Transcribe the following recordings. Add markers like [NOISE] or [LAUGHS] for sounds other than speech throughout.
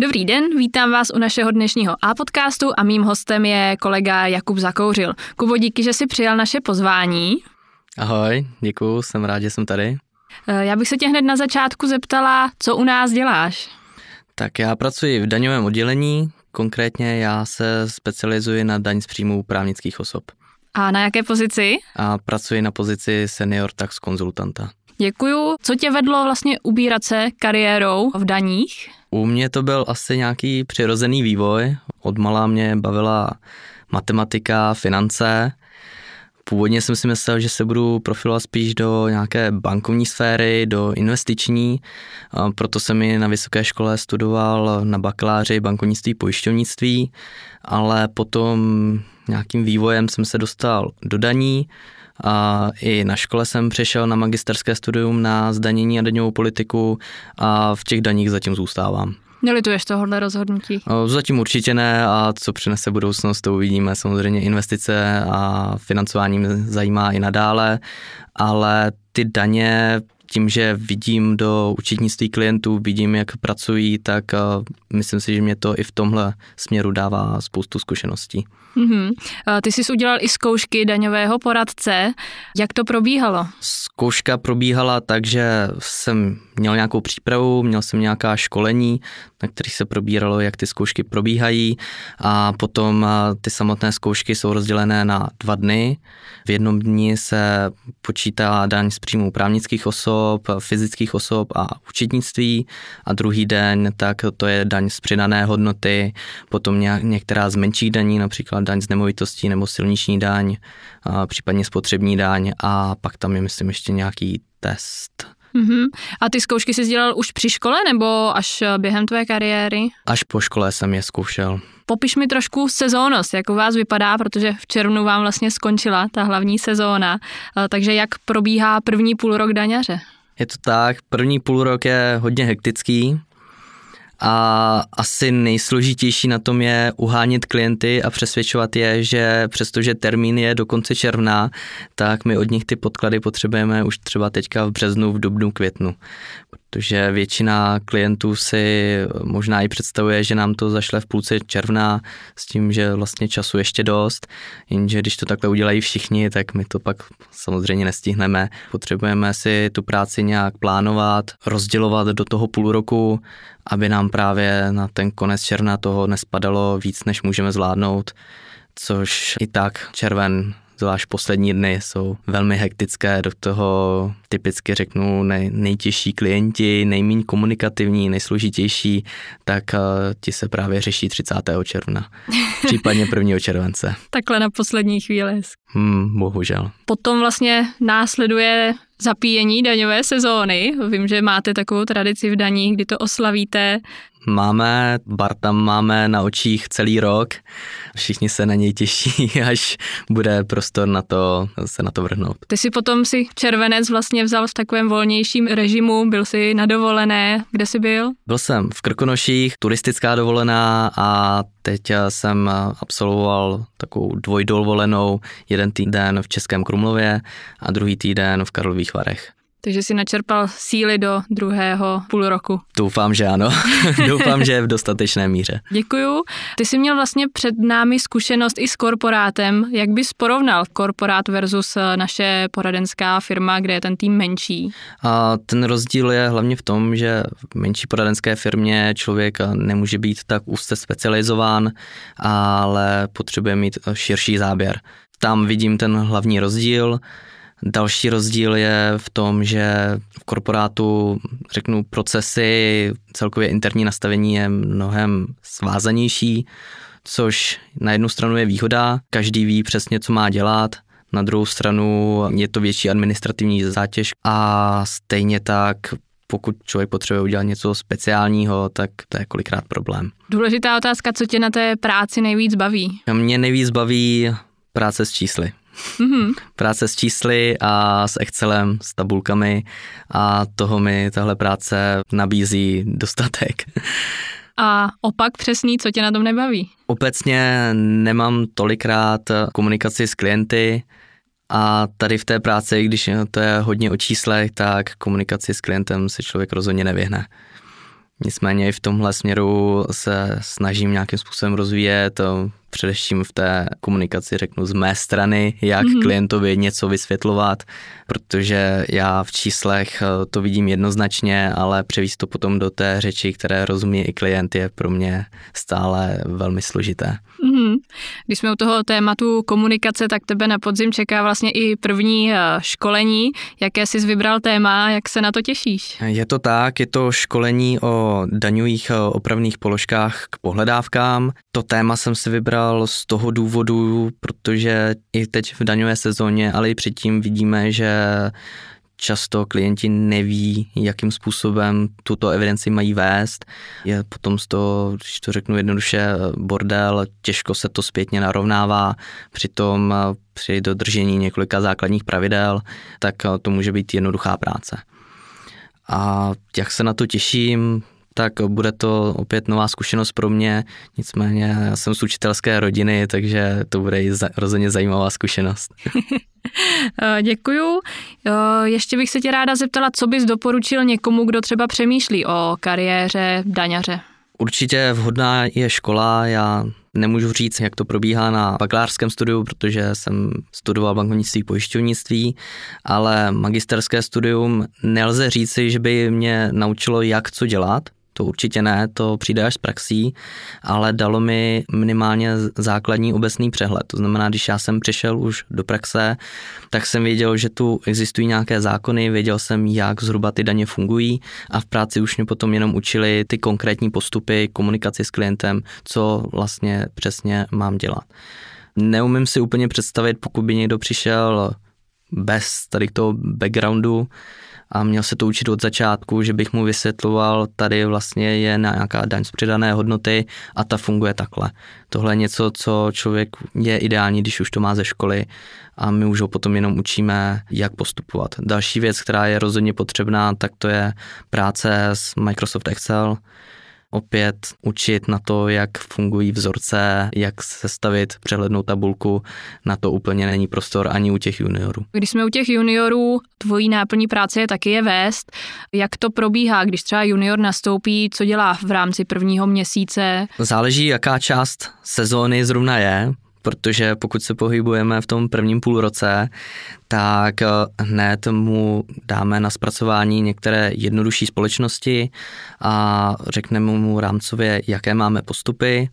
Dobrý den, vítám vás u našeho dnešního A podcastu a mým hostem je kolega Jakub Zakouřil. Kubo, díky, že jsi přijal naše pozvání. Ahoj, děkuji, jsem rád, že jsem tady. Eh, já bych se tě hned na začátku zeptala, co u nás děláš? Tak já pracuji v daňovém oddělení, konkrétně já se specializuji na daň z příjmů právnických osob. A na jaké pozici? A pracuji na pozici senior tax konzultanta. Děkuju. Co tě vedlo vlastně ubírat se kariérou v daních? U mě to byl asi nějaký přirozený vývoj. Od malá mě bavila matematika, finance. Původně jsem si myslel, že se budu profilovat spíš do nějaké bankovní sféry, do investiční, proto jsem i na vysoké škole studoval na bakaláři bankovnictví pojišťovnictví, ale potom nějakým vývojem jsem se dostal do daní, a I na škole jsem přešel na magisterské studium na zdanění a daňovou politiku a v těch daních zatím zůstávám. Nelituješ tohohle rozhodnutí? Zatím určitě ne a co přinese budoucnost, to uvidíme. Samozřejmě investice a financování mě zajímá i nadále, ale ty daně tím, že vidím do účetnictví klientů, vidím, jak pracují, tak myslím si, že mě to i v tomhle směru dává spoustu zkušeností. Mm-hmm. Ty jsi udělal i zkoušky daňového poradce. Jak to probíhalo? Zkouška probíhala tak, že jsem měl nějakou přípravu, měl jsem nějaká školení, na kterých se probíralo, jak ty zkoušky probíhají a potom ty samotné zkoušky jsou rozdělené na dva dny. V jednom dni se počítá daň z příjmů právnických osob, fyzických osob a účetnictví a druhý den tak to je daň z přidané hodnoty, potom některá z menších daní, například daň z nemovitostí nebo silniční daň, případně spotřební daň a pak tam je, myslím, ještě nějaký test. Uh-huh. A ty zkoušky jsi dělal už při škole nebo až během tvé kariéry? Až po škole jsem je zkoušel. Popiš mi trošku sezónnost, jak u vás vypadá, protože v červnu vám vlastně skončila ta hlavní sezóna. Takže jak probíhá první půlrok daňaře? Je to tak, první půlrok je hodně hektický, a asi nejsložitější na tom je uhánět klienty a přesvědčovat je, že přestože termín je do konce června, tak my od nich ty podklady potřebujeme už třeba teďka v březnu, v dubnu, květnu protože většina klientů si možná i představuje, že nám to zašle v půlce června s tím, že vlastně času ještě dost, jenže když to takhle udělají všichni, tak my to pak samozřejmě nestihneme. Potřebujeme si tu práci nějak plánovat, rozdělovat do toho půl roku, aby nám právě na ten konec června toho nespadalo víc, než můžeme zvládnout, což i tak červen zvlášť poslední dny jsou velmi hektické, do toho typicky řeknu nej, nejtěžší klienti, nejméně komunikativní, nejsložitější, tak uh, ti se právě řeší 30. června, případně 1. července. [LAUGHS] Takhle na poslední chvíli. Hmm, bohužel. Potom vlastně následuje zapíjení daňové sezóny. Vím, že máte takovou tradici v daní, kdy to oslavíte Máme, bar tam máme na očích celý rok. Všichni se na něj těší, [LAUGHS] až bude prostor na to se na to vrhnout. Ty si potom si červenec vlastně vzal v takovém volnějším režimu, byl si na dovolené, kde jsi byl? Byl jsem v Krkonoších, turistická dovolená a teď jsem absolvoval takovou dvojdolvolenou, jeden týden v Českém Krumlově a druhý týden v Karlových Varech. Takže si načerpal síly do druhého půl roku. Doufám, že ano. [LAUGHS] Doufám, že je v dostatečné míře. Děkuju. Ty jsi měl vlastně před námi zkušenost i s korporátem. Jak bys porovnal korporát versus eh, naše poradenská firma, kde je ten tým menší? A ten rozdíl je hlavně v tom, že v menší poradenské firmě člověk nemůže být tak úzce specializován, ale potřebuje mít širší záběr. Tam vidím ten hlavní rozdíl. Další rozdíl je v tom, že v korporátu, řeknu, procesy, celkově interní nastavení je mnohem svázanější, což na jednu stranu je výhoda, každý ví přesně, co má dělat, na druhou stranu je to větší administrativní zátěž a stejně tak pokud člověk potřebuje udělat něco speciálního, tak to je kolikrát problém. Důležitá otázka, co tě na té práci nejvíc baví? Mě nejvíc baví práce s čísly. Mm-hmm. Práce s čísly a s Excelem, s tabulkami a toho mi tahle práce nabízí dostatek. A opak přesný, co tě na tom nebaví? Obecně nemám tolikrát komunikaci s klienty a tady v té práci, když to je hodně o číslech, tak komunikaci s klientem se člověk rozhodně nevyhne. Nicméně i v tomhle směru se snažím nějakým způsobem rozvíjet, především v té komunikaci řeknu z mé strany, jak mm-hmm. klientovi něco vysvětlovat, protože já v číslech eh, to vidím jednoznačně, ale převíst to potom do té řeči, které rozumí i klient, je pro mě stále velmi složité. Mm-hmm. Když jsme u toho tématu komunikace, tak tebe na podzim čeká vlastně i první eh, školení. Jaké jsi vybral téma, jak se na to těšíš? Je to tak, je to školení o daňových eh, opravných položkách k pohledávkám. To téma jsem si vybral z toho důvodu, protože i teď v daňové sezóně, ale i předtím vidíme, že často klienti neví, jakým způsobem tuto evidenci mají vést. Je potom z toho, když to řeknu jednoduše, bordel, těžko se to zpětně narovnává, přitom při dodržení několika základních pravidel, tak to může být jednoduchá práce. A jak se na to těším, tak bude to opět nová zkušenost pro mě, nicméně já jsem z učitelské rodiny, takže to bude i rozhodně zajímavá zkušenost. [LAUGHS] Eh, děkuju. Eh, ještě bych se tě ráda zeptala, co bys doporučil někomu, kdo třeba přemýšlí o kariéře daňaře? Určitě vhodná je škola, já nemůžu říct, jak to probíhá na bakalářském studiu, protože jsem studoval bankovnictví pojišťovnictví, ale magisterské studium nelze říci, že by mě naučilo, jak co dělat, to určitě ne, to přijde až z praxí, ale dalo mi minimálně základní obecný přehled. To znamená, když já jsem přišel už do praxe, tak jsem věděl, že tu existují nějaké zákony, věděl jsem, jak zhruba ty daně fungují a v práci už mě potom jenom učili ty konkrétní postupy, komunikaci s klientem, co vlastně přesně mám dělat. Neumím si úplně představit, pokud by někdo přišel bez tady toho backgroundu, a měl se to učit od začátku, že bych mu vysvětloval, tady vlastně je nějaká daň z přidané hodnoty a ta funguje takhle. Tohle je něco, co člověk je ideální, když už to má ze školy a my už ho potom jenom učíme, jak postupovat. Další věc, která je rozhodně potřebná, tak to je práce s Microsoft Excel, opět učit na to, jak fungují vzorce, jak sestavit přehlednou tabulku, na to úplně není prostor ani u těch juniorů. Když jsme u těch juniorů, tvojí náplní práce je taky je vést. Jak to probíhá, když třeba junior nastoupí, co dělá v rámci prvního měsíce? Záleží, jaká část sezóny zrovna je protože pokud se pohybujeme v tom prvním půl roce, tak eh, hned mu dáme na zpracování některé jednodušší společnosti a řekneme mu rámcově, jaké máme postupy,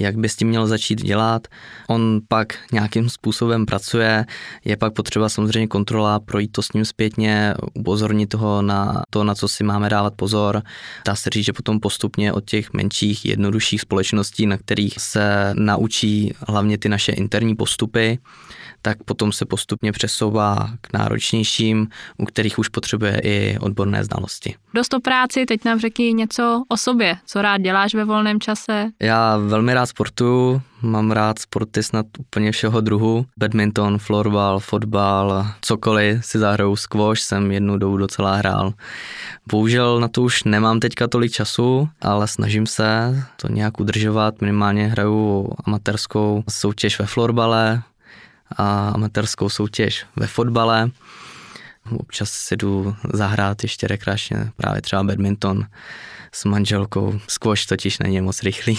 jak by s tím měl začít dělat. On pak nějakým způsobem pracuje, je pak potřeba samozřejmě kontrola, projít to s ním zpětně, upozornit toho na to, na co si máme dávat pozor. Dá se říct, že potom postupně od těch menších, jednodušších společností, na kterých se naučí hlavně ty naše interní postupy, tak potom se postupně přesouvá k náročnějším, u kterých už potřebuje i odborné znalosti. Dost o práci, teď nám řekni něco o sobě. Co rád děláš ve volném čase? Já velmi rád sportuju, mám rád sporty snad úplně všeho druhu. Badminton, florbal, fotbal, cokoliv si zahraju, squash jsem jednu dobu docela hrál. Bohužel na to už nemám teďka tolik času, ale snažím se to nějak udržovat. Minimálně hraju amatérskou soutěž ve florbale, a amatérskou soutěž ve fotbale. Občas si jdu zahrát ještě rekreačně, právě třeba badminton s manželkou. Squash totiž není moc rychlý.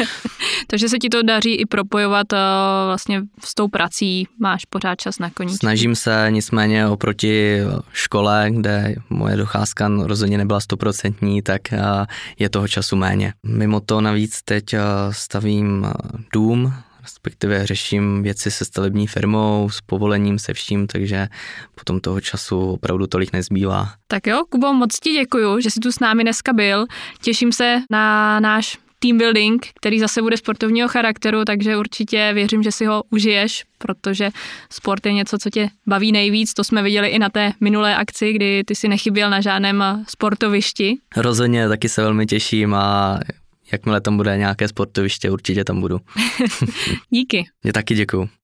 [LAUGHS] Takže se ti to daří i propojovat uh, vlastně s tou prací, máš pořád čas na koníčku. Snažím se, nicméně oproti škole, kde moje docházka rozhodně nebyla stoprocentní, tak uh, je toho času méně. Mimo to navíc teď uh, stavím dům respektive řeším věci se stavební firmou, s povolením, se vším, takže potom toho času opravdu tolik nezbývá. Tak jo, Kubo, moc ti děkuju, že jsi tu s námi dneska byl. Těším se na náš team building, který zase bude sportovního charakteru, takže určitě věřím, že si ho užiješ, protože sport je něco, co tě baví nejvíc. To jsme viděli i na té minulé akci, kdy ty si nechyběl na žádném sportovišti. Rozhodně, taky se velmi těším a jakmile tam bude nějaké sportoviště, určitě tam budu. [LAUGHS] Díky. Já taky děkuju.